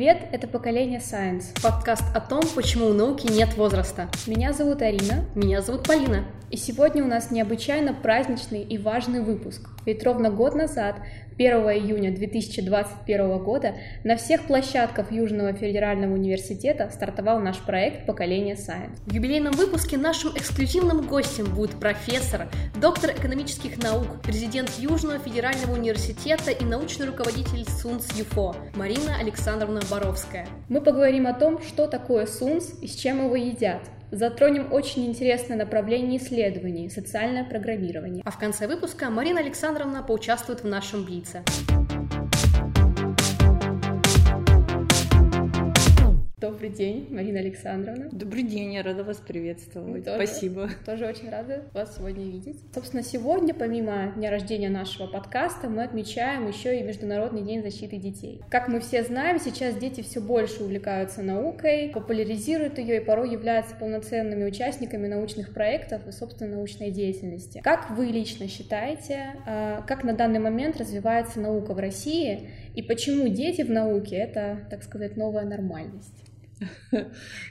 привет! Это «Поколение Science». Подкаст о том, почему у науки нет возраста. Меня зовут Арина. Меня зовут Полина. И сегодня у нас необычайно праздничный и важный выпуск. Ведь ровно год назад, 1 июня 2021 года, на всех площадках Южного федерального университета стартовал наш проект «Поколение Science». В юбилейном выпуске нашим эксклюзивным гостем будет профессор, доктор экономических наук, президент Южного федерального университета и научный руководитель СУНС ЮФО Марина Александровна Боровская. Мы поговорим о том, что такое СУНС и с чем его едят, Затронем очень интересное направление исследований – социальное программирование. А в конце выпуска Марина Александровна поучаствует в нашем Блице. Добрый день, Марина Александровна. Добрый день, я рада вас приветствовать. тоже, Спасибо. Тоже очень рада вас сегодня видеть. Собственно, сегодня, помимо дня рождения нашего подкаста, мы отмечаем еще и Международный день защиты детей. Как мы все знаем, сейчас дети все больше увлекаются наукой, популяризируют ее и порой являются полноценными участниками научных проектов и, собственно, научной деятельности. Как вы лично считаете, а, как на данный момент развивается наука в России и почему дети в науке — это, так сказать, новая нормальность?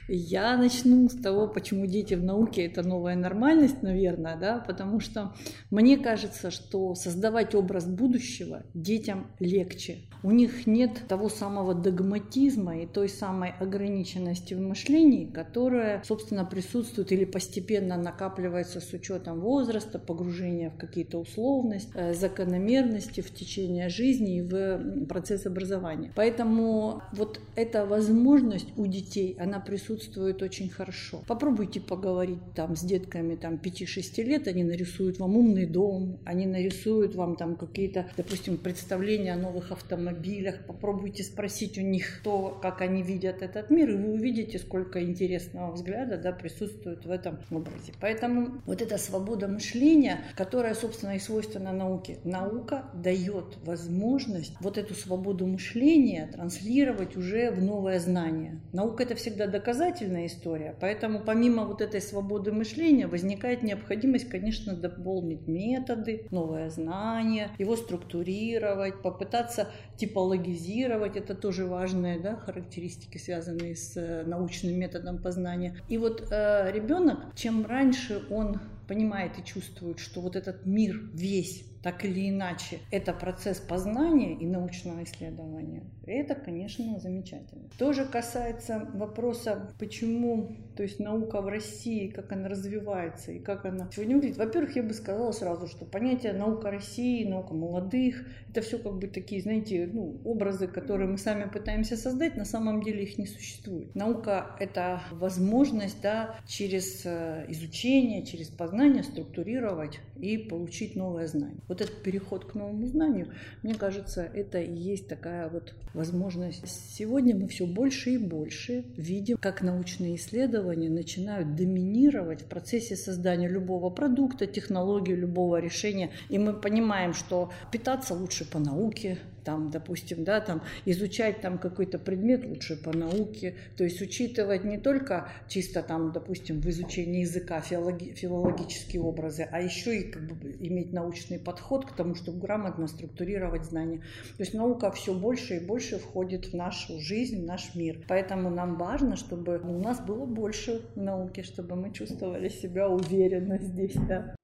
Я начну с того, почему дети в науке это новая нормальность, наверное, да, потому что мне кажется, что создавать образ будущего детям легче. У них нет того самого догматизма и той самой ограниченности в мышлении, которая, собственно, присутствует или постепенно накапливается с учетом возраста, погружения в какие-то условности, э, закономерности в течение жизни и в процесс образования. Поэтому вот эта возможность у детей детей, она присутствует очень хорошо. Попробуйте поговорить там с детками там 5-6 лет, они нарисуют вам умный дом, они нарисуют вам там какие-то, допустим, представления о новых автомобилях. Попробуйте спросить у них то, как они видят этот мир, и вы увидите, сколько интересного взгляда да, присутствует в этом образе. Поэтому вот эта свобода мышления, которая, собственно, и свойственна науке. Наука дает возможность вот эту свободу мышления транслировать уже в новое знание. Наука Наука это всегда доказательная история, поэтому помимо вот этой свободы мышления возникает необходимость, конечно, дополнить методы, новое знание, его структурировать, попытаться типологизировать, это тоже важные да, характеристики, связанные с э, научным методом познания. И вот э, ребенок, чем раньше он понимает и чувствует, что вот этот мир весь так или иначе, это процесс познания и научного исследования. это, конечно, замечательно. Тоже касается вопроса, почему, то есть наука в России, как она развивается и как она сегодня выглядит. Во-первых, я бы сказала сразу, что понятие наука России, наука молодых, это все как бы такие, знаете, ну, образы, которые мы сами пытаемся создать, на самом деле их не существует. Наука — это возможность, да, через э, изучение, через познание структурировать и получить новое знание вот этот переход к новому знанию, мне кажется, это и есть такая вот возможность. Сегодня мы все больше и больше видим, как научные исследования начинают доминировать в процессе создания любого продукта, технологии, любого решения. И мы понимаем, что питаться лучше по науке, там, допустим, да, там, изучать там какой-то предмет лучше по науке, то есть учитывать не только чисто там, допустим, в изучении языка филологи, филологические образы, а еще и как бы, иметь научный подход к тому, чтобы грамотно структурировать знания. То есть наука все больше и больше входит в нашу жизнь, в наш мир. Поэтому нам важно, чтобы у нас было больше науки, чтобы мы чувствовали себя уверенно здесь. Да.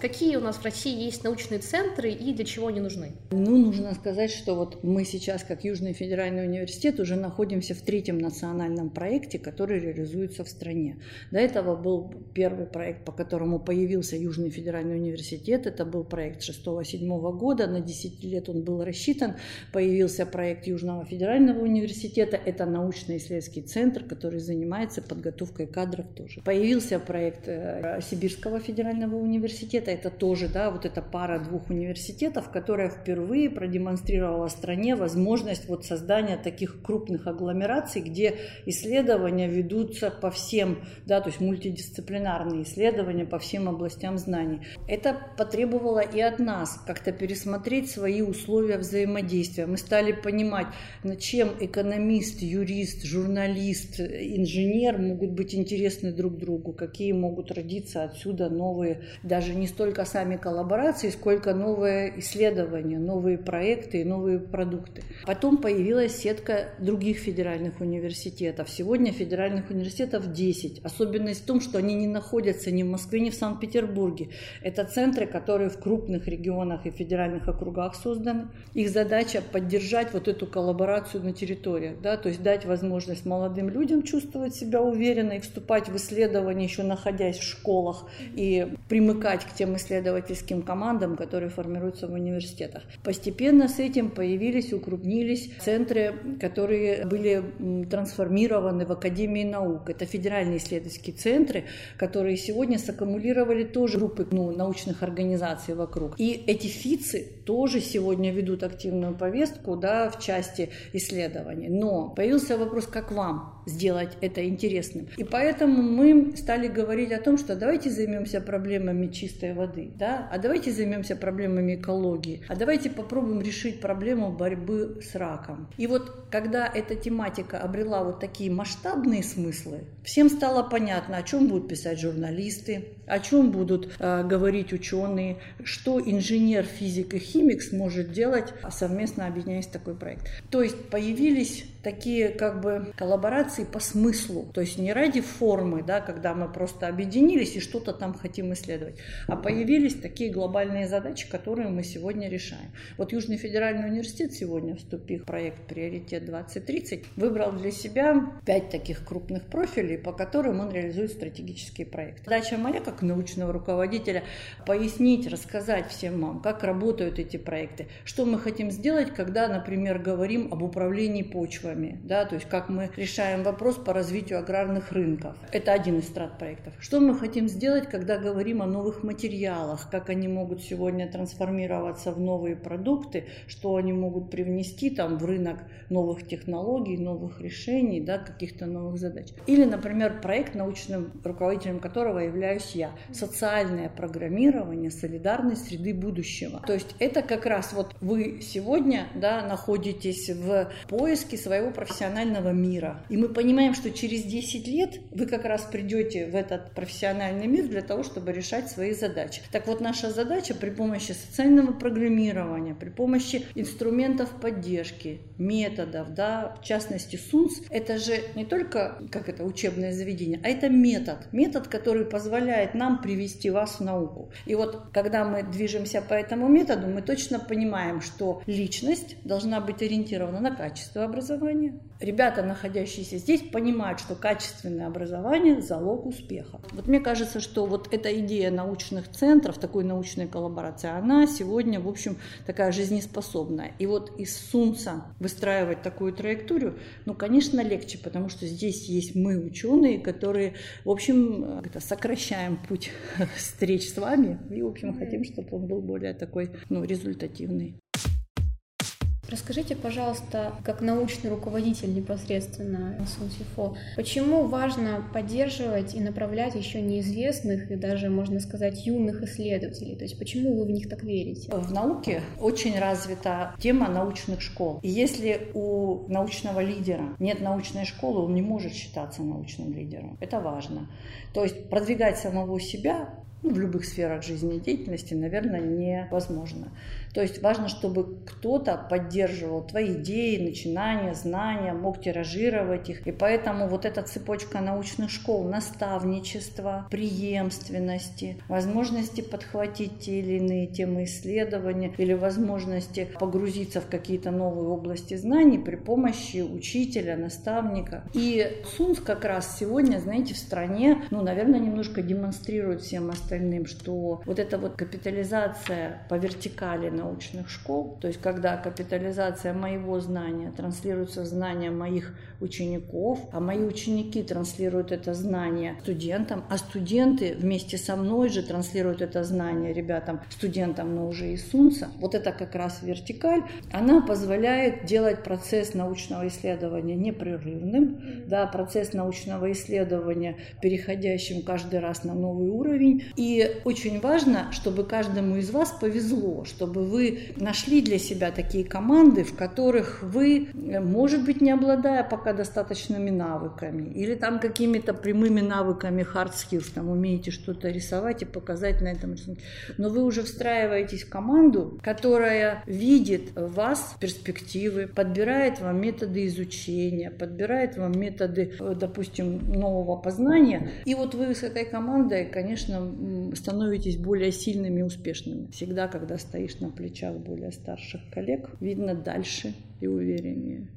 Какие у нас в России есть научные центры и для чего они нужны? Ну, нужно сказать, что вот мы сейчас, как Южный федеральный университет, уже находимся в третьем национальном проекте, который реализуется в стране. До этого был первый проект, по которому появился Южный федеральный университет. Это был проект 6-7 года, на 10 лет он был рассчитан. Появился проект Южного федерального университета, это научно-исследовательский центр, который занимается подготовкой кадров тоже. Появился проект э, Сибирского федерального университета, университета, это тоже, да, вот эта пара двух университетов, которая впервые продемонстрировала стране возможность вот создания таких крупных агломераций, где исследования ведутся по всем, да, то есть мультидисциплинарные исследования по всем областям знаний. Это потребовало и от нас как-то пересмотреть свои условия взаимодействия. Мы стали понимать, над чем экономист, юрист, журналист, инженер могут быть интересны друг другу, какие могут родиться отсюда новые, даже не столько сами коллаборации, сколько новые исследования, новые проекты и новые продукты. Потом появилась сетка других федеральных университетов. Сегодня федеральных университетов 10. Особенность в том, что они не находятся ни в Москве, ни в Санкт-Петербурге. Это центры, которые в крупных регионах и федеральных округах созданы. Их задача поддержать вот эту коллаборацию на территориях, да, то есть дать возможность молодым людям чувствовать себя уверенно и вступать в исследования, еще находясь в школах, и примыкать к тем исследовательским командам, которые формируются в университетах. Постепенно с этим появились, укрупнились центры, которые были трансформированы в Академии наук. Это федеральные исследовательские центры, которые сегодня саккумулировали тоже группы ну, научных организаций вокруг. И эти ФИЦы тоже сегодня ведут активную повестку да, в части исследований. Но появился вопрос, как вам сделать это интересным. И поэтому мы стали говорить о том, что давайте займемся проблемами чистой воды, да, а давайте займемся проблемами экологии, а давайте попробуем решить проблему борьбы с раком. И вот когда эта тематика обрела вот такие масштабные смыслы, всем стало понятно, о чем будут писать журналисты, о чем будут э, говорить ученые, что инженер, физик и химик сможет делать, совместно объединяясь в такой проект. То есть появились такие как бы коллаборации по смыслу, то есть не ради формы, да, когда мы просто объединились и что-то там хотим исследовать, а появились такие глобальные задачи, которые мы сегодня решаем. Вот Южный федеральный университет сегодня, вступив в проект «Приоритет 2030», выбрал для себя пять таких крупных профилей, по которым он реализует стратегические проекты. Задача моя, как научного руководителя, пояснить, рассказать всем вам, как работают эти проекты, что мы хотим сделать, когда, например, говорим об управлении почвами, да, то есть как мы решаем вопрос по развитию аграрных рынков. Это один из страт-проектов. Что мы хотим сделать, когда говорим о новых материалах, как они могут сегодня трансформироваться в новые продукты, что они могут привнести там в рынок новых технологий, новых решений, да, каких-то новых задач. Или, например, проект, научным руководителем которого являюсь я. Социальное программирование солидарной среды будущего. То есть это как раз вот вы сегодня да, находитесь в поиске своего профессионального мира. И мы понимаем, что через 10 лет вы как раз придете в этот профессиональный мир для того, чтобы решать свои задачи. Так вот, наша задача при помощи социального программирования, при помощи инструментов поддержки, методов, да, в частности СУНС, это же не только как это учебное заведение, а это метод. Метод, который позволяет нам привести вас в науку. И вот когда мы движемся по этому методу, мы точно понимаем, что личность должна быть ориентирована на качество образования. Ребята, находящиеся здесь, понимают, что качественное образование – залог успеха. Вот мне кажется, что вот эта идея научных центров, такой научной коллаборации, она сегодня, в общем, такая жизнеспособная. И вот из СУНЦа выстраивать такую траекторию, ну, конечно, легче, потому что здесь есть мы, ученые, которые, в общем, это сокращаем путь встреч с вами и, в общем, хотим, чтобы он был более такой, ну, результативный. Расскажите, пожалуйста, как научный руководитель непосредственно СУНСИФО, почему важно поддерживать и направлять еще неизвестных и даже, можно сказать, юных исследователей? То есть почему вы в них так верите? В науке очень развита тема научных школ. И если у научного лидера нет научной школы, он не может считаться научным лидером. Это важно. То есть продвигать самого себя ну, в любых сферах жизнедеятельности, наверное, невозможно. То есть важно, чтобы кто-то поддерживал твои идеи, начинания, знания, мог тиражировать их. И поэтому вот эта цепочка научных школ, наставничества, преемственности, возможности подхватить те или иные темы исследования или возможности погрузиться в какие-то новые области знаний при помощи учителя, наставника. И СУНС как раз сегодня, знаете, в стране, ну, наверное, немножко демонстрирует всем остальным, что вот эта вот капитализация по вертикали научных школ, то есть когда капитализация моего знания транслируется в знания моих учеников, а мои ученики транслируют это знание студентам, а студенты вместе со мной же транслируют это знание ребятам, студентам, но уже из СУНСа. Вот это как раз вертикаль, она позволяет делать процесс научного исследования непрерывным, да, процесс научного исследования переходящим каждый раз на новый уровень И очень важно, чтобы каждому из вас повезло, чтобы вы нашли для себя такие команды, в которых вы, может быть, не обладая пока достаточными навыками, или там какими-то прямыми навыками hard skills, там умеете что-то рисовать и показать на этом рисунке, но вы уже встраиваетесь в команду, которая видит вас перспективы, подбирает вам методы изучения, подбирает вам методы, допустим, нового познания. И вот вы с этой командой, конечно, становитесь более сильными и успешными. Всегда, когда стоишь на плечах более старших коллег, видно дальше и увереннее.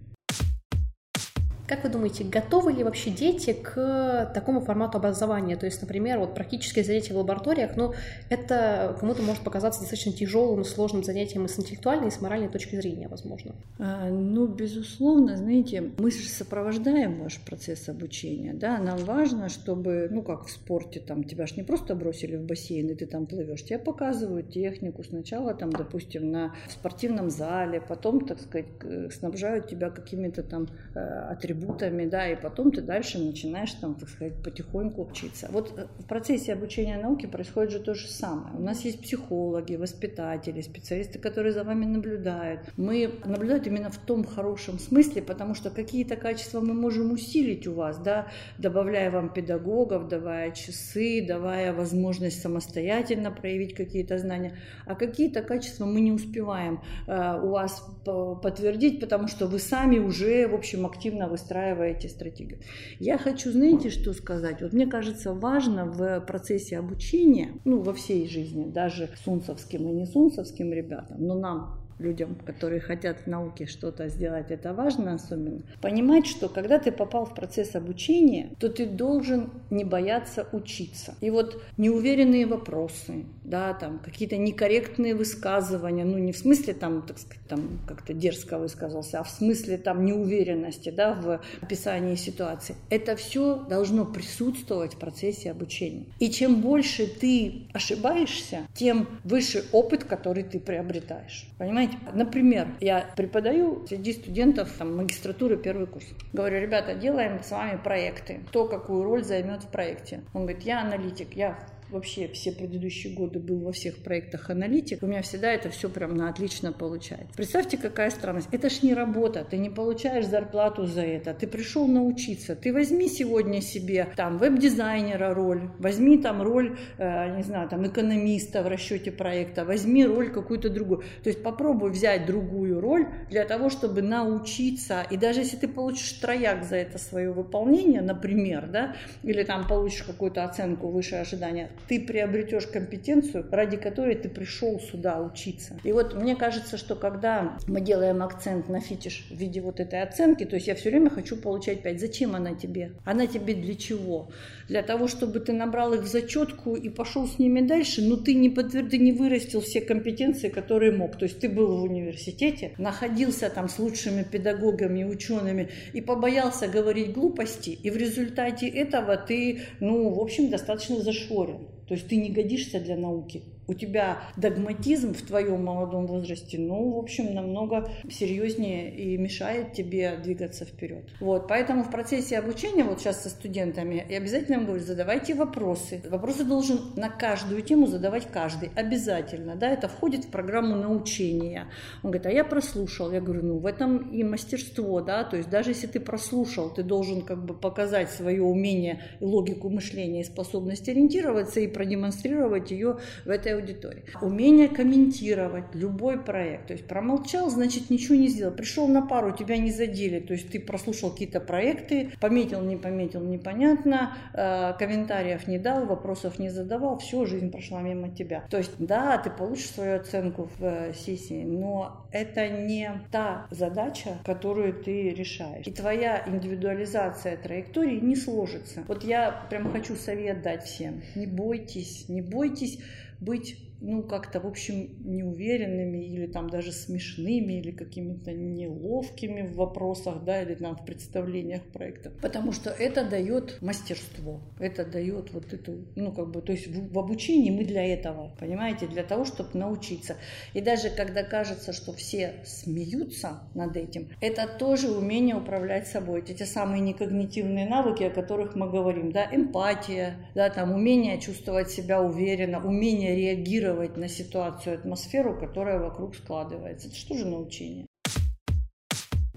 Как вы думаете, готовы ли вообще дети к такому формату образования? То есть, например, вот практические занятия в лабораториях, ну, это кому-то может показаться достаточно тяжелым, сложным занятием и с интеллектуальной, и с моральной точки зрения, возможно. А, ну, безусловно, знаете, мы же сопровождаем ваш процесс обучения, да, нам важно, чтобы, ну, как в спорте, там, тебя же не просто бросили в бассейн, и ты там плывешь, тебе показывают технику сначала, там, допустим, на спортивном зале, потом, так сказать, снабжают тебя какими-то там э, атрибутами, атрибутами, да, и потом ты дальше начинаешь там, так сказать, потихоньку учиться. Вот э, в процессе обучения науки происходит же то же самое. У нас есть психологи, воспитатели, специалисты, которые за вами наблюдают. Мы наблюдают именно в том хорошем смысле, потому что какие-то качества мы можем усилить у вас, да, добавляя вам педагогов, давая часы, давая возможность самостоятельно проявить какие-то знания, а какие-то качества мы не успеваем э, у вас подтвердить, потому что вы сами уже, в общем, активно выстраиваете выстраиваете стратегию. Я хочу, знаете, что сказать? Вот мне кажется, важно в процессе обучения, ну, во всей жизни, даже сунцовским и не сунцовским ребятам, но нам людям, которые хотят в науке что-то сделать, это важно особенно. Понимать, что когда ты попал в процесс обучения, то ты должен не бояться учиться. И вот неуверенные вопросы, да, там какие-то некорректные высказывания, ну не в смысле там, так сказать, там как-то дерзко высказался, а в смысле там неуверенности, да, в описании ситуации. Это все должно присутствовать в процессе обучения. И чем больше ты ошибаешься, тем выше опыт, который ты приобретаешь. Понимаете? Например, я преподаю среди студентов там, магистратуры первый курс. Говорю, ребята, делаем с вами проекты. Кто какую роль займет в проекте? Он говорит, я аналитик, я вообще все предыдущие годы был во всех проектах аналитик, у меня всегда это все прям на отлично получается. Представьте, какая странность. Это ж не работа, ты не получаешь зарплату за это, ты пришел научиться. Ты возьми сегодня себе там веб-дизайнера роль, возьми там роль, э, не знаю, там экономиста в расчете проекта, возьми роль какую-то другую. То есть попробуй взять другую роль для того, чтобы научиться. И даже если ты получишь трояк за это свое выполнение, например, да, или там получишь какую-то оценку выше ожидания, ты приобретешь компетенцию, ради которой ты пришел сюда учиться. И вот мне кажется, что когда мы делаем акцент на фитиш в виде вот этой оценки, то есть я все время хочу получать 5. Зачем она тебе? Она тебе для чего? Для того, чтобы ты набрал их в зачетку и пошел с ними дальше, но ты не, подтвер... ты не вырастил все компетенции, которые мог. То есть ты был в университете, находился там с лучшими педагогами, учеными и побоялся говорить глупости, и в результате этого ты, ну, в общем, достаточно зашорен. То есть ты не годишься для науки у тебя догматизм в твоем молодом возрасте, ну, в общем, намного серьезнее и мешает тебе двигаться вперед. Вот, поэтому в процессе обучения, вот сейчас со студентами, я обязательно говорю, задавайте вопросы. Вопросы должен на каждую тему задавать каждый, обязательно, да, это входит в программу научения. Он говорит, а я прослушал. Я говорю, ну, в этом и мастерство, да, то есть даже если ты прослушал, ты должен как бы показать свое умение и логику мышления и способность ориентироваться и продемонстрировать ее в этой аудитории. Умение комментировать любой проект. То есть промолчал, значит ничего не сделал. Пришел на пару, тебя не задели. То есть ты прослушал какие-то проекты, пометил, не пометил, непонятно, э, комментариев не дал, вопросов не задавал, все, жизнь прошла мимо тебя. То есть да, ты получишь свою оценку в э, сессии, но это не та задача, которую ты решаешь. И твоя индивидуализация траектории не сложится. Вот я прям хочу совет дать всем. Не бойтесь, не бойтесь быть ну, как-то, в общем, неуверенными или там даже смешными или какими-то неловкими в вопросах, да, или там в представлениях проекта. Потому что это дает мастерство, это дает вот эту, ну, как бы, то есть в, в обучении мы для этого, понимаете, для того, чтобы научиться. И даже когда кажется, что все смеются над этим, это тоже умение управлять собой. Эти самые некогнитивные навыки, о которых мы говорим, да, эмпатия, да, там умение чувствовать себя уверенно, умение реагировать на ситуацию, атмосферу, которая вокруг складывается. Это что же научение?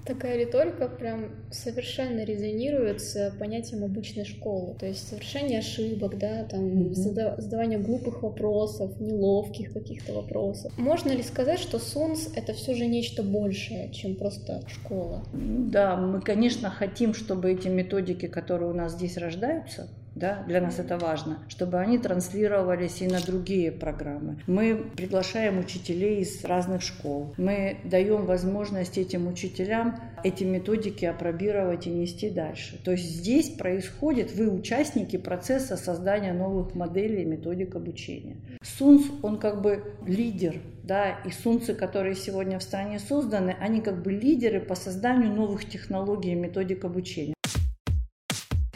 Такая риторика прям совершенно резонирует с понятием обычной школы. То есть совершение ошибок, да, там mm-hmm. задавание глупых вопросов, неловких каких-то вопросов. Можно ли сказать, что СУНС — это все же нечто большее, чем просто школа? Да, мы, конечно, хотим, чтобы эти методики, которые у нас здесь рождаются, да, для нас это важно, чтобы они транслировались и на другие программы. Мы приглашаем учителей из разных школ. Мы даем возможность этим учителям эти методики опробировать и нести дальше. То есть здесь происходит, вы участники процесса создания новых моделей и методик обучения. СУНС, он как бы лидер да, и сунцы, которые сегодня в стране созданы, они как бы лидеры по созданию новых технологий и методик обучения.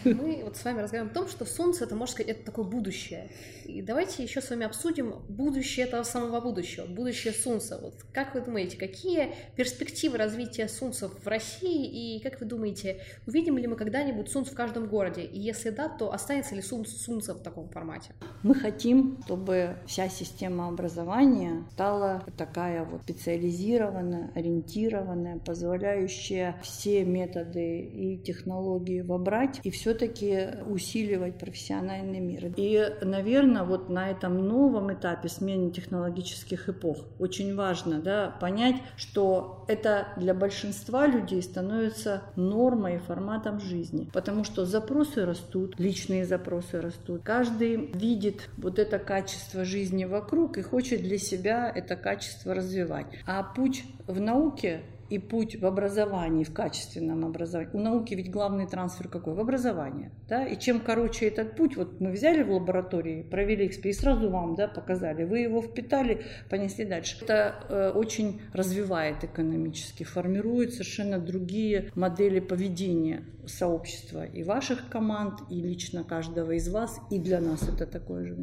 Мы вот с вами разговариваем о том, что Солнце, это, можно сказать, это такое будущее. И давайте еще с вами обсудим будущее этого самого будущего, будущее Солнца. Вот как вы думаете, какие перспективы развития Солнца в России, и как вы думаете, увидим ли мы когда-нибудь Солнце в каждом городе? И если да, то останется ли Солнце в таком формате? Мы хотим, чтобы вся система образования стала такая вот специализированная, ориентированная, позволяющая все методы и технологии вобрать и все все-таки усиливать профессиональный мир. И, наверное, вот на этом новом этапе смены технологических эпох очень важно да, понять, что это для большинства людей становится нормой и форматом жизни, потому что запросы растут, личные запросы растут. Каждый видит вот это качество жизни вокруг и хочет для себя это качество развивать. А путь в науке и путь в образовании, в качественном образовании. У науки ведь главный трансфер какой? В образование. Да? И чем короче этот путь, вот мы взяли в лаборатории, провели эксперимент, и сразу вам да, показали, вы его впитали, понесли дальше. Это э, очень развивает экономически, формирует совершенно другие модели поведения сообщества и ваших команд, и лично каждого из вас, и для нас это такое же.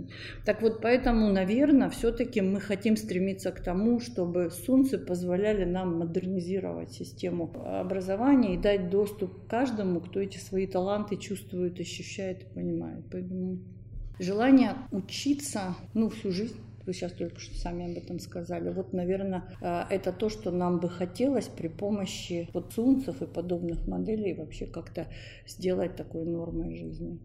Так вот, поэтому, наверное, все-таки мы хотим стремиться к тому, чтобы сунцы позволяли нам модернизировать модернизировать систему образования и дать доступ каждому, кто эти свои таланты чувствует, ощущает и понимает. Поэтому желание учиться ну, всю жизнь вы сейчас только что сами об этом сказали. Вот, наверное, э, это то, что нам бы хотелось при помощи вот сунцев и подобных моделей вообще как-то сделать такой нормой жизни.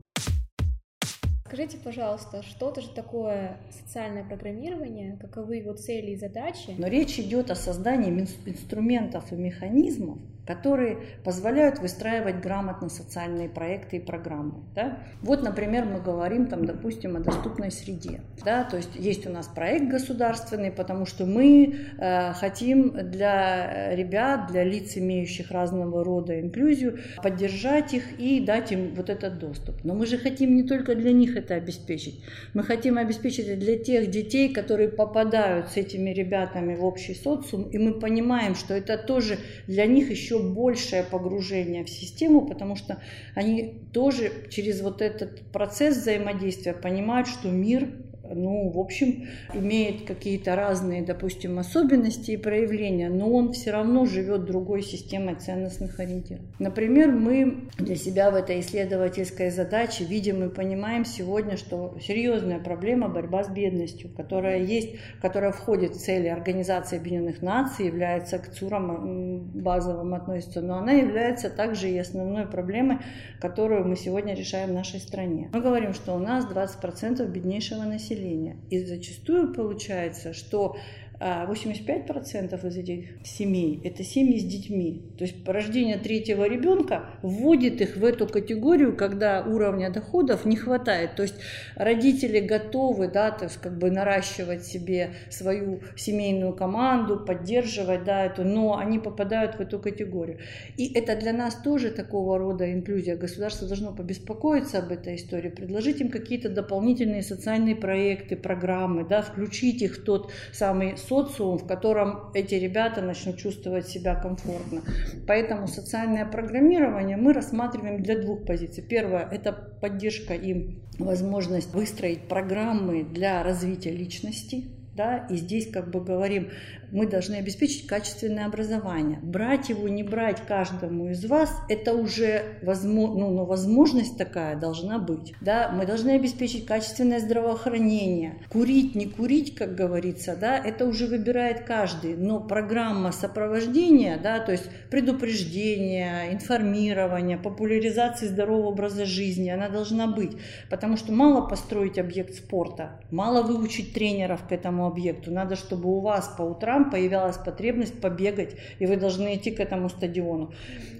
Скажите, пожалуйста, что это же такое социальное программирование, каковы его цели и задачи? Но речь идет о создании инструментов и механизмов, которые позволяют выстраивать грамотно социальные проекты и программы. Да? Вот, например, мы говорим, там, допустим, о доступной среде. Да? То есть есть у нас проект государственный, потому что мы э, хотим для ребят, для лиц, имеющих разного рода инклюзию, поддержать их и дать им вот этот доступ. Но мы же хотим не только для них это обеспечить. Мы хотим обеспечить для тех детей, которые попадают с этими ребятами в общий социум, и мы понимаем, что это тоже для них еще большее погружение в систему, потому что они тоже через вот этот процесс взаимодействия понимают, что мир ну, в общем, имеет какие-то разные, допустим, особенности и проявления, но он все равно живет другой системой ценностных ориентиров. Например, мы для себя в этой исследовательской задаче видим и понимаем сегодня, что серьезная проблема борьба с бедностью, которая есть, которая входит в цели Организации Объединенных Наций, является к ЦУРам базовым относится, но она является также и основной проблемой, которую мы сегодня решаем в нашей стране. Мы говорим, что у нас 20% беднейшего населения, населения. И зачастую получается, что А 85% из этих семей – это семьи с детьми. То есть рождение третьего ребенка вводит их в эту категорию, когда уровня доходов не хватает. То есть родители готовы, да, то есть как бы наращивать себе свою семейную команду, поддерживать, да, эту, но они попадают в эту категорию. И это для нас тоже такого рода инклюзия. Государство должно побеспокоиться об этой истории, предложить им какие-то дополнительные социальные проекты, программы, да, включить их в тот самый социум, в котором эти ребята начнут чувствовать себя комфортно. Поэтому социальное программирование мы рассматриваем для двух позиций. Первое – это поддержка им, возможность выстроить программы для развития личности, да, и здесь как бы говорим, мы должны обеспечить качественное образование. Брать его, не брать каждому из вас, это уже возможно, ну, но возможность такая должна быть. Да? Мы должны обеспечить качественное здравоохранение. Курить, не курить, как говорится, да, это уже выбирает каждый. Но программа сопровождения, да, то есть предупреждения, информирования, популяризации здорового образа жизни, она должна быть. Потому что мало построить объект спорта, мало выучить тренеров к этому объекту. Надо, чтобы у вас по утрам появилась потребность побегать, и вы должны идти к этому стадиону.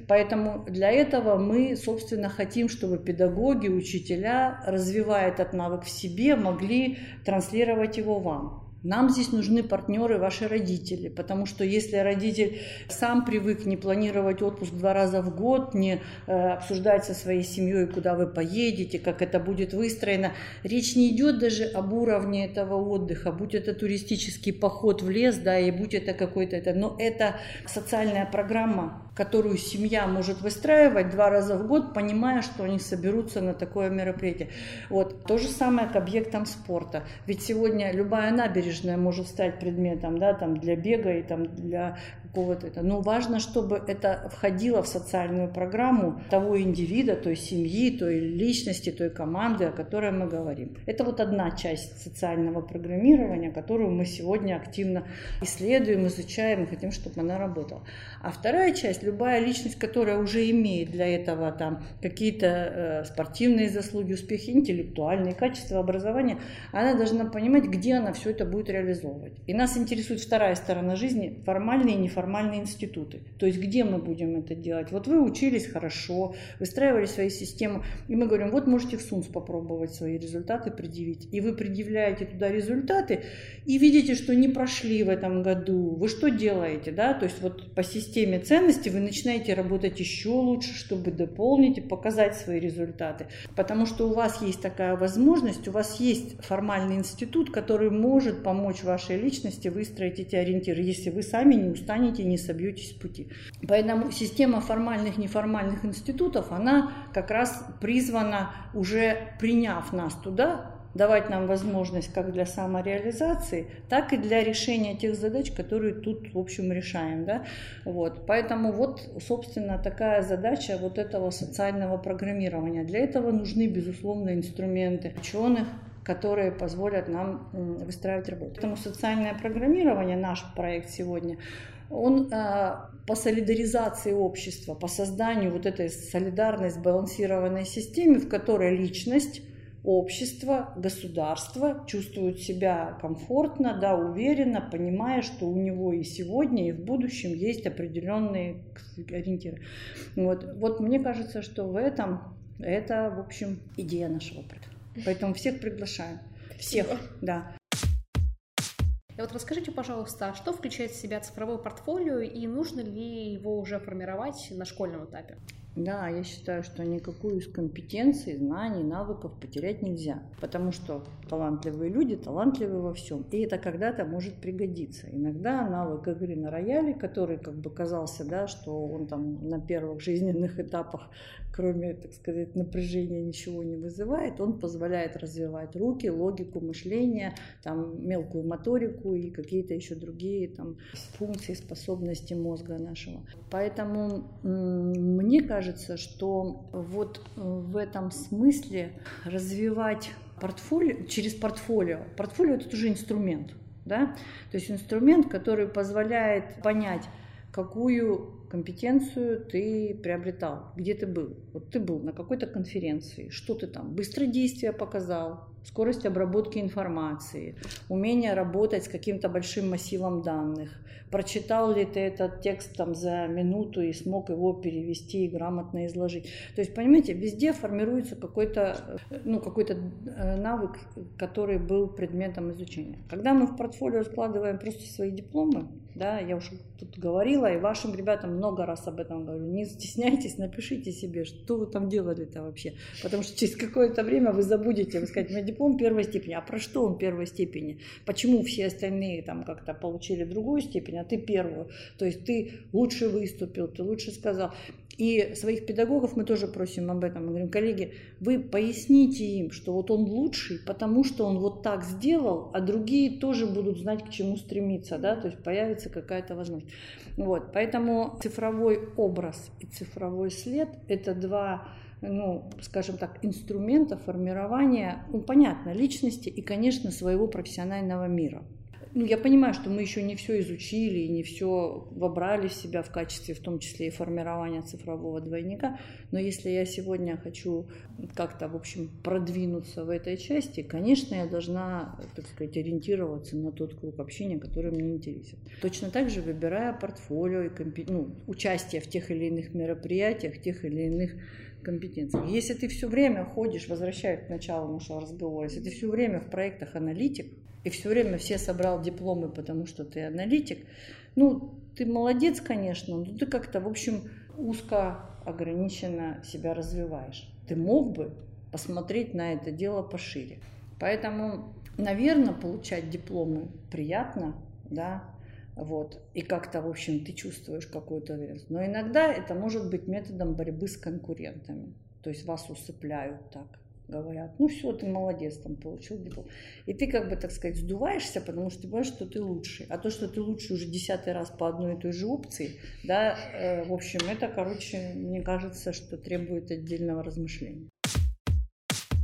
Поэтому для этого мы, собственно, хотим, чтобы педагоги, учителя, развивая этот навык в себе, могли транслировать его вам. Нам здесь нужны партнеры, ваши родители, потому что если родитель сам привык не планировать отпуск два раза в год, не э, обсуждать со своей семьей, куда вы поедете, как это будет выстроено, речь не идет даже об уровне этого отдыха, будь это туристический поход в лес, да, и будь это какой-то это, но это социальная программа, которую семья может выстраивать два раза в год, понимая, что они соберутся на такое мероприятие. Вот. То же самое к объектам спорта. Ведь сегодня любая набережная может стать предметом да, там, для бега и там, для какого-то это. Но важно, чтобы это входило в социальную программу того индивида, той семьи, той личности, той команды, о которой мы говорим. Это вот одна часть социального программирования, которую мы сегодня активно исследуем, изучаем и хотим, чтобы она работала. А вторая часть, любая личность, которая уже имеет для этого там какие-то э, спортивные заслуги, успехи, интеллектуальные, качества образования, она должна понимать, где она все это будет реализовывать. И нас интересует вторая сторона жизни, формальные и неформальные формальные институты. То есть где мы будем это делать? Вот вы учились хорошо, выстраивали свои системы, и мы говорим, вот можете в СУНС попробовать свои результаты предъявить. И вы предъявляете туда результаты, и видите, что не прошли в этом году. Вы что делаете? Да? То есть вот по системе ценностей вы начинаете работать еще лучше, чтобы дополнить и показать свои результаты. Потому что у вас есть такая возможность, у вас есть формальный институт, который может помочь вашей личности выстроить эти ориентиры, если вы сами не устанете и не собьетесь с пути. Поэтому система формальных и неформальных институтов, она как раз призвана, уже приняв нас туда, давать нам возможность как для самореализации, так и для решения тех задач, которые тут, в общем, решаем. Да? Вот. Поэтому вот, собственно, такая задача вот этого социального программирования. Для этого нужны, безусловно, инструменты ученых, которые позволят нам выстраивать работу. Поэтому социальное программирование, наш проект сегодня, он а, по солидаризации общества, по созданию вот этой солидарной, сбалансированной системы, в которой личность, общество, государство чувствуют себя комфортно, да, уверенно, понимая, что у него и сегодня, и в будущем есть определенные ориентиры. Вот, вот мне кажется, что в этом это, в общем, идея нашего проекта. Поэтому всех приглашаем. Всех, да. И вот расскажите, пожалуйста, а что включает в себя цифровое портфолио и нужно ли его уже формировать на школьном этапе? Да, я считаю, что никакую из компетенций, знаний, навыков потерять нельзя, потому что талантливые люди талантливы во всем, и это когда-то может пригодиться. Иногда навык игры на рояле, который как бы казался, да, что он там на первых жизненных этапах кроме, так сказать, напряжения ничего не вызывает, он позволяет развивать руки, логику мышления, там, мелкую моторику и какие-то еще другие там, функции, способности мозга нашего. Поэтому мне кажется, что вот в этом смысле развивать портфолио, через портфолио, портфолио это уже инструмент, да? то есть инструмент, который позволяет понять, какую компетенцию ты приобретал, где ты был. Вот ты был на какой-то конференции, что ты там, быстродействие показал, скорость обработки информации, умение работать с каким-то большим массивом данных. Прочитал ли ты этот текст там за минуту и смог его перевести и грамотно изложить. То есть, понимаете, везде формируется какой-то ну, какой э, навык, который был предметом изучения. Когда мы в портфолио складываем просто свои дипломы, да, я уже тут говорила, и вашим ребятам много раз об этом говорю. Не стесняйтесь, напишите себе, что вы там делали-то вообще. Потому что через какое-то время вы забудете, вы скажете, мой диплом первой степени. А про что он первой степени? Почему все остальные там как-то получили другую степень, а ты первую? То есть ты лучше выступил, ты лучше сказал. И своих педагогов мы тоже просим об этом. Мы говорим, коллеги, вы поясните им, что вот он лучший, потому что он вот так сделал, а другие тоже будут знать, к чему стремиться, да, то есть появится какая-то возможность. Вот, поэтому цифровой образ и цифровой след – это два ну, скажем так, инструмента формирования, ну, понятно, личности и, конечно, своего профессионального мира ну, я понимаю, что мы еще не все изучили и не все вобрали в себя в качестве, в том числе и формирования цифрового двойника, но если я сегодня хочу как-то, в общем, продвинуться в этой части, конечно, я должна, так сказать, ориентироваться на тот круг общения, который мне интересен. Точно так же выбирая портфолио и компи... ну, участие в тех или иных мероприятиях, тех или иных компетенциях. Если ты все время ходишь, возвращаясь к началу нашего разговора, если ты все время в проектах аналитик, и все время все собрал дипломы, потому что ты аналитик, ну, ты молодец, конечно, но ты как-то, в общем, узко, ограниченно себя развиваешь. Ты мог бы посмотреть на это дело пошире. Поэтому, наверное, получать дипломы приятно, да, вот, и как-то, в общем, ты чувствуешь какую-то уверенность. Но иногда это может быть методом борьбы с конкурентами. То есть вас усыпляют так говорят, ну все, ты молодец, там получил диплом. И ты как бы, так сказать, сдуваешься, потому что ты понимаешь, что ты лучший. А то, что ты лучший уже десятый раз по одной и той же опции, да, э, в общем, это, короче, мне кажется, что требует отдельного размышления.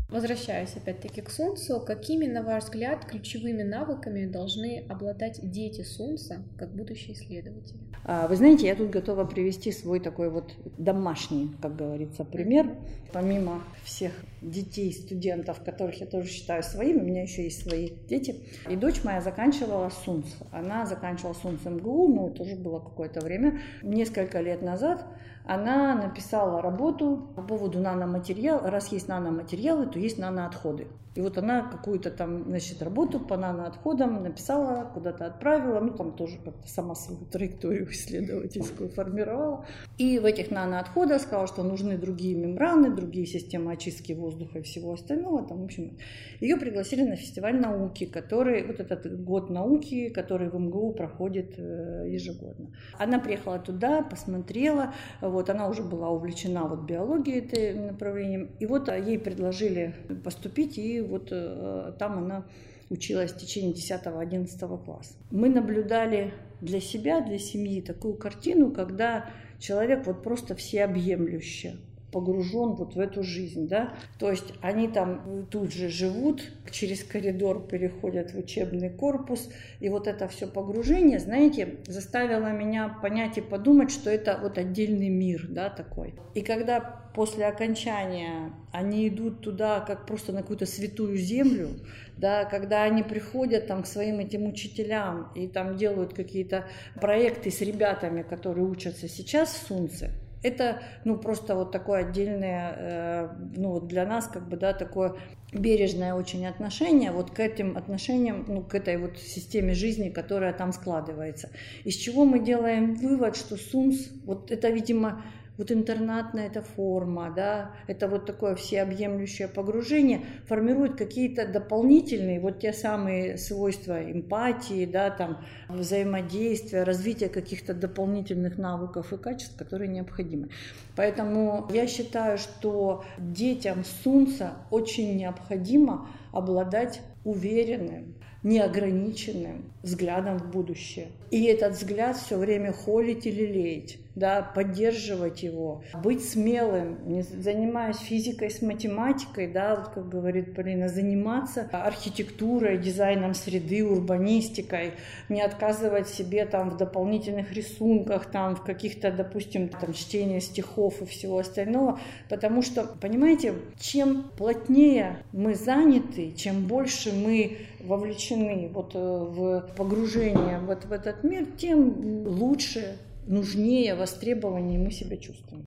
Возвращаясь опять-таки к Сунцу, какими, на ваш взгляд, ключевыми навыками должны обладать дети Сунца как будущие исследователи? А, вы знаете, я тут готова привести свой такой вот домашний, как говорится, пример. Помимо всех детей, студентов, которых я тоже считаю своими, у меня еще есть свои дети. И дочь моя заканчивала СУНЦ. Она заканчивала СУНЦ МГУ, ну, это уже было какое-то время, несколько лет назад она написала работу по поводу наноматериала. Раз есть наноматериалы, то есть наноотходы. И вот она какую-то там, значит, работу по наноотходам написала, куда-то отправила, ну там тоже как-то сама свою траекторию исследовательскую формировала. И в этих наноотходах сказала, что нужны другие мембраны, другие системы очистки воздуха и всего остального. Там, в общем, ее пригласили на фестиваль науки, который, вот этот год науки, который в МГУ проходит э, ежегодно. Она приехала туда, посмотрела, вот она уже была увлечена вот биологией этим направлением, и вот ей предложили поступить и вот э, там она училась в течение 10-11 класса. Мы наблюдали для себя, для семьи такую картину, когда человек вот просто всеобъемлюще погружен вот в эту жизнь, да, то есть они там тут же живут, через коридор переходят в учебный корпус, и вот это все погружение, знаете, заставило меня понять и подумать, что это вот отдельный мир, да, такой. И когда после окончания они идут туда как просто на какую-то святую землю, да, когда они приходят там к своим этим учителям и там делают какие-то проекты с ребятами, которые учатся сейчас в Сунце, это, ну, просто вот такое отдельное, э, ну, для нас, как бы, да, такое бережное очень отношение вот к этим отношениям, ну, к этой вот системе жизни, которая там складывается. Из чего мы делаем вывод, что СУНС, вот это, видимо, вот интернатная эта форма, да, это вот такое всеобъемлющее погружение формирует какие-то дополнительные вот те самые свойства эмпатии, да, там, взаимодействия, развития каких-то дополнительных навыков и качеств, которые необходимы. Поэтому я считаю, что детям Сунца очень необходимо обладать уверенным, неограниченным взглядом в будущее. И этот взгляд все время холить или леять да, поддерживать его, быть смелым, не занимаясь физикой с математикой, да, вот как говорит Полина, заниматься архитектурой, дизайном среды, урбанистикой, не отказывать себе там в дополнительных рисунках, там в каких-то, допустим, там чтении стихов и всего остального, потому что, понимаете, чем плотнее мы заняты, чем больше мы вовлечены вот э, в погружение вот в этот мир, тем лучше, нужнее, востребованнее мы себя чувствуем.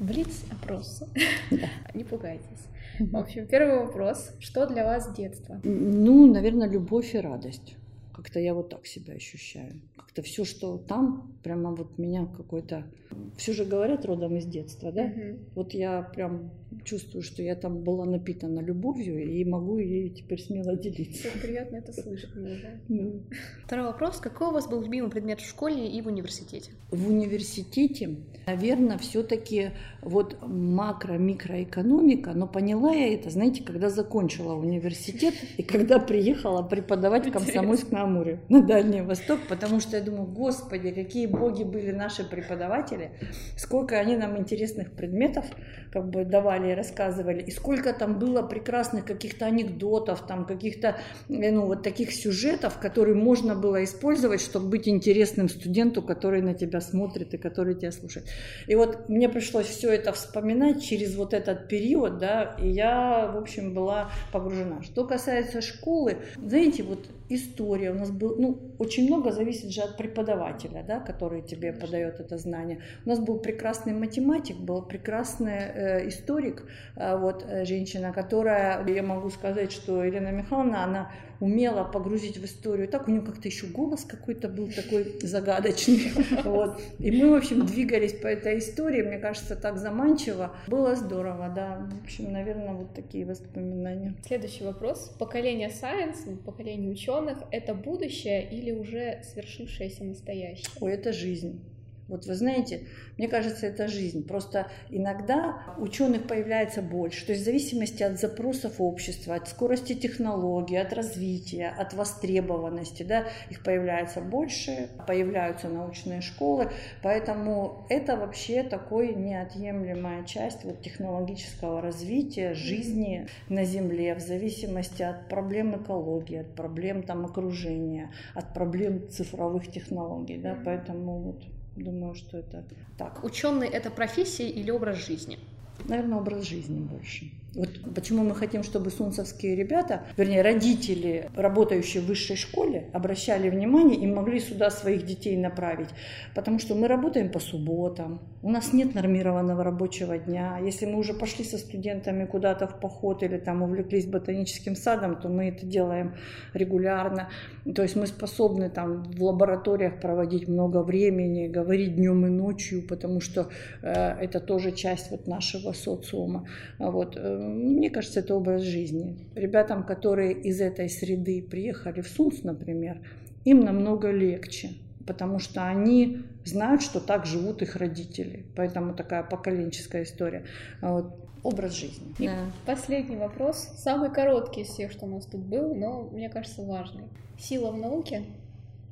Блиц-опрос. Не пугайтесь. В общем, первый вопрос. Что для вас детство? Ну, наверное, любовь и радость. Как-то я вот так себя ощущаю. Как-то все, что там, прямо вот меня какой-то... Все же говорят родом из детства, да? Угу. Вот я прям чувствую, что я там была напитана любовью и могу ей теперь смело делиться. Очень приятно это слышать да? Второй вопрос. Какой у вас был любимый предмет в школе и в университете? В университете, наверное, все-таки вот макро-микроэкономика, но поняла я это, знаете, когда закончила университет и когда приехала преподавать в Комсомольск-на-Амуре на Дальний Восток, потому что я думаю, господи, какие боги были наши преподаватели, сколько они нам интересных предметов как бы давали и рассказывали, и сколько там было прекрасных каких-то анекдотов, там каких-то, э, ну, вот таких сюжетов, которые можно было использовать, чтобы быть интересным студенту, который на тебя смотрит и который тебя слушает. И вот мне пришлось все это вспоминать через вот этот период, да, и я, в общем, была погружена. Что касается школы, знаете, вот история у нас был, ну, очень много зависит же от преподавателя, да, который тебе подает это знание. У нас был прекрасный математик, был прекрасный э, историк, э, вот э, женщина, которая, я могу сказать, что Елена Михайловна, она умела погрузить в историю. Так у нее как-то еще голос какой-то был такой загадочный. Вот. И мы, в общем, двигались по этой истории, мне кажется, так заманчиво. Было здорово, да. В общем, наверное, вот такие воспоминания. Следующий вопрос. Поколение Science, поколение ученых, это будущее или уже свершившееся настоящее? Ой, это жизнь. Вот вы знаете, мне кажется, это жизнь. Просто иногда ученых появляется больше. То есть в зависимости от запросов общества, от скорости технологий, от развития, от востребованности, да, их появляется больше, появляются научные школы. Поэтому это вообще такой неотъемлемая часть вот технологического развития жизни на Земле в зависимости от проблем экологии, от проблем там окружения, от проблем цифровых технологий. Да, поэтому вот Думаю, что это так. Ученый это профессия или образ жизни? Наверное, образ жизни больше. Вот почему мы хотим, чтобы сунцевские ребята, вернее, родители, работающие в высшей школе, обращали внимание и могли сюда своих детей направить. Потому что мы работаем по субботам, у нас нет нормированного рабочего дня. Если мы уже пошли со студентами куда-то в поход или там увлеклись ботаническим садом, то мы это делаем регулярно. То есть мы способны там в лабораториях проводить много времени, говорить днем и ночью, потому что э, это тоже часть вот нашего социума. Вот э, мне кажется, это образ жизни. Ребятам, которые из этой среды приехали в СУНС, например, им намного легче, потому что они знают, что так живут их родители. Поэтому такая поколенческая история. Вот. Образ жизни. Да. последний вопрос, самый короткий из всех, что у нас тут был, но мне кажется важный. Сила в науке?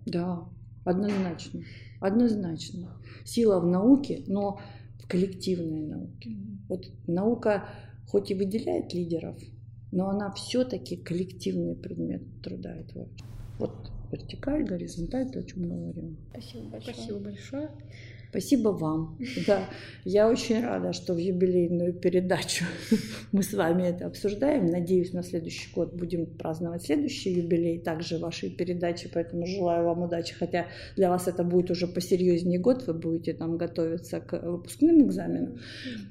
Да, однозначно. Однозначно. Сила в науке, но в коллективной науке. Вот наука хоть и выделяет лидеров, но она все-таки коллективный предмет труда и творчества. Вот вертикаль, горизонталь, то, о чем мы говорим. Спасибо большое. Спасибо большое. Спасибо вам. Да, я очень рада, что в юбилейную передачу мы с вами это обсуждаем. Надеюсь, на следующий год будем праздновать следующий юбилей, также вашей передачи, поэтому желаю вам удачи. Хотя для вас это будет уже посерьезнее год, вы будете там готовиться к выпускным экзаменам.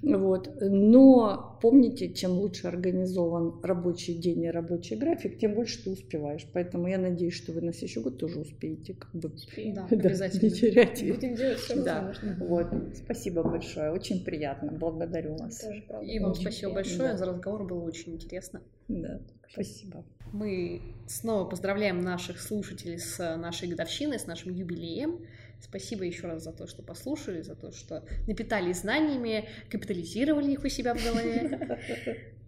Вот. Но помните, чем лучше организован рабочий день и рабочий график, тем больше ты успеваешь. Поэтому я надеюсь, что вы на следующий год тоже успеете как бы да, да, обязательно. не терять. Будем делать все да. Вот. Спасибо большое, очень приятно, благодарю вас. Тоже, И вам спасибо большое да. за разговор, было очень интересно. Да, спасибо. Мы снова поздравляем наших слушателей с нашей годовщиной, с нашим юбилеем. Спасибо еще раз за то, что послушали, за то, что напитались знаниями, капитализировали их у себя в голове.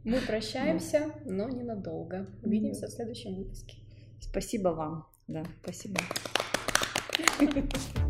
Мы прощаемся, но ненадолго. Увидимся в следующем выпуске. Спасибо вам. Да, спасибо.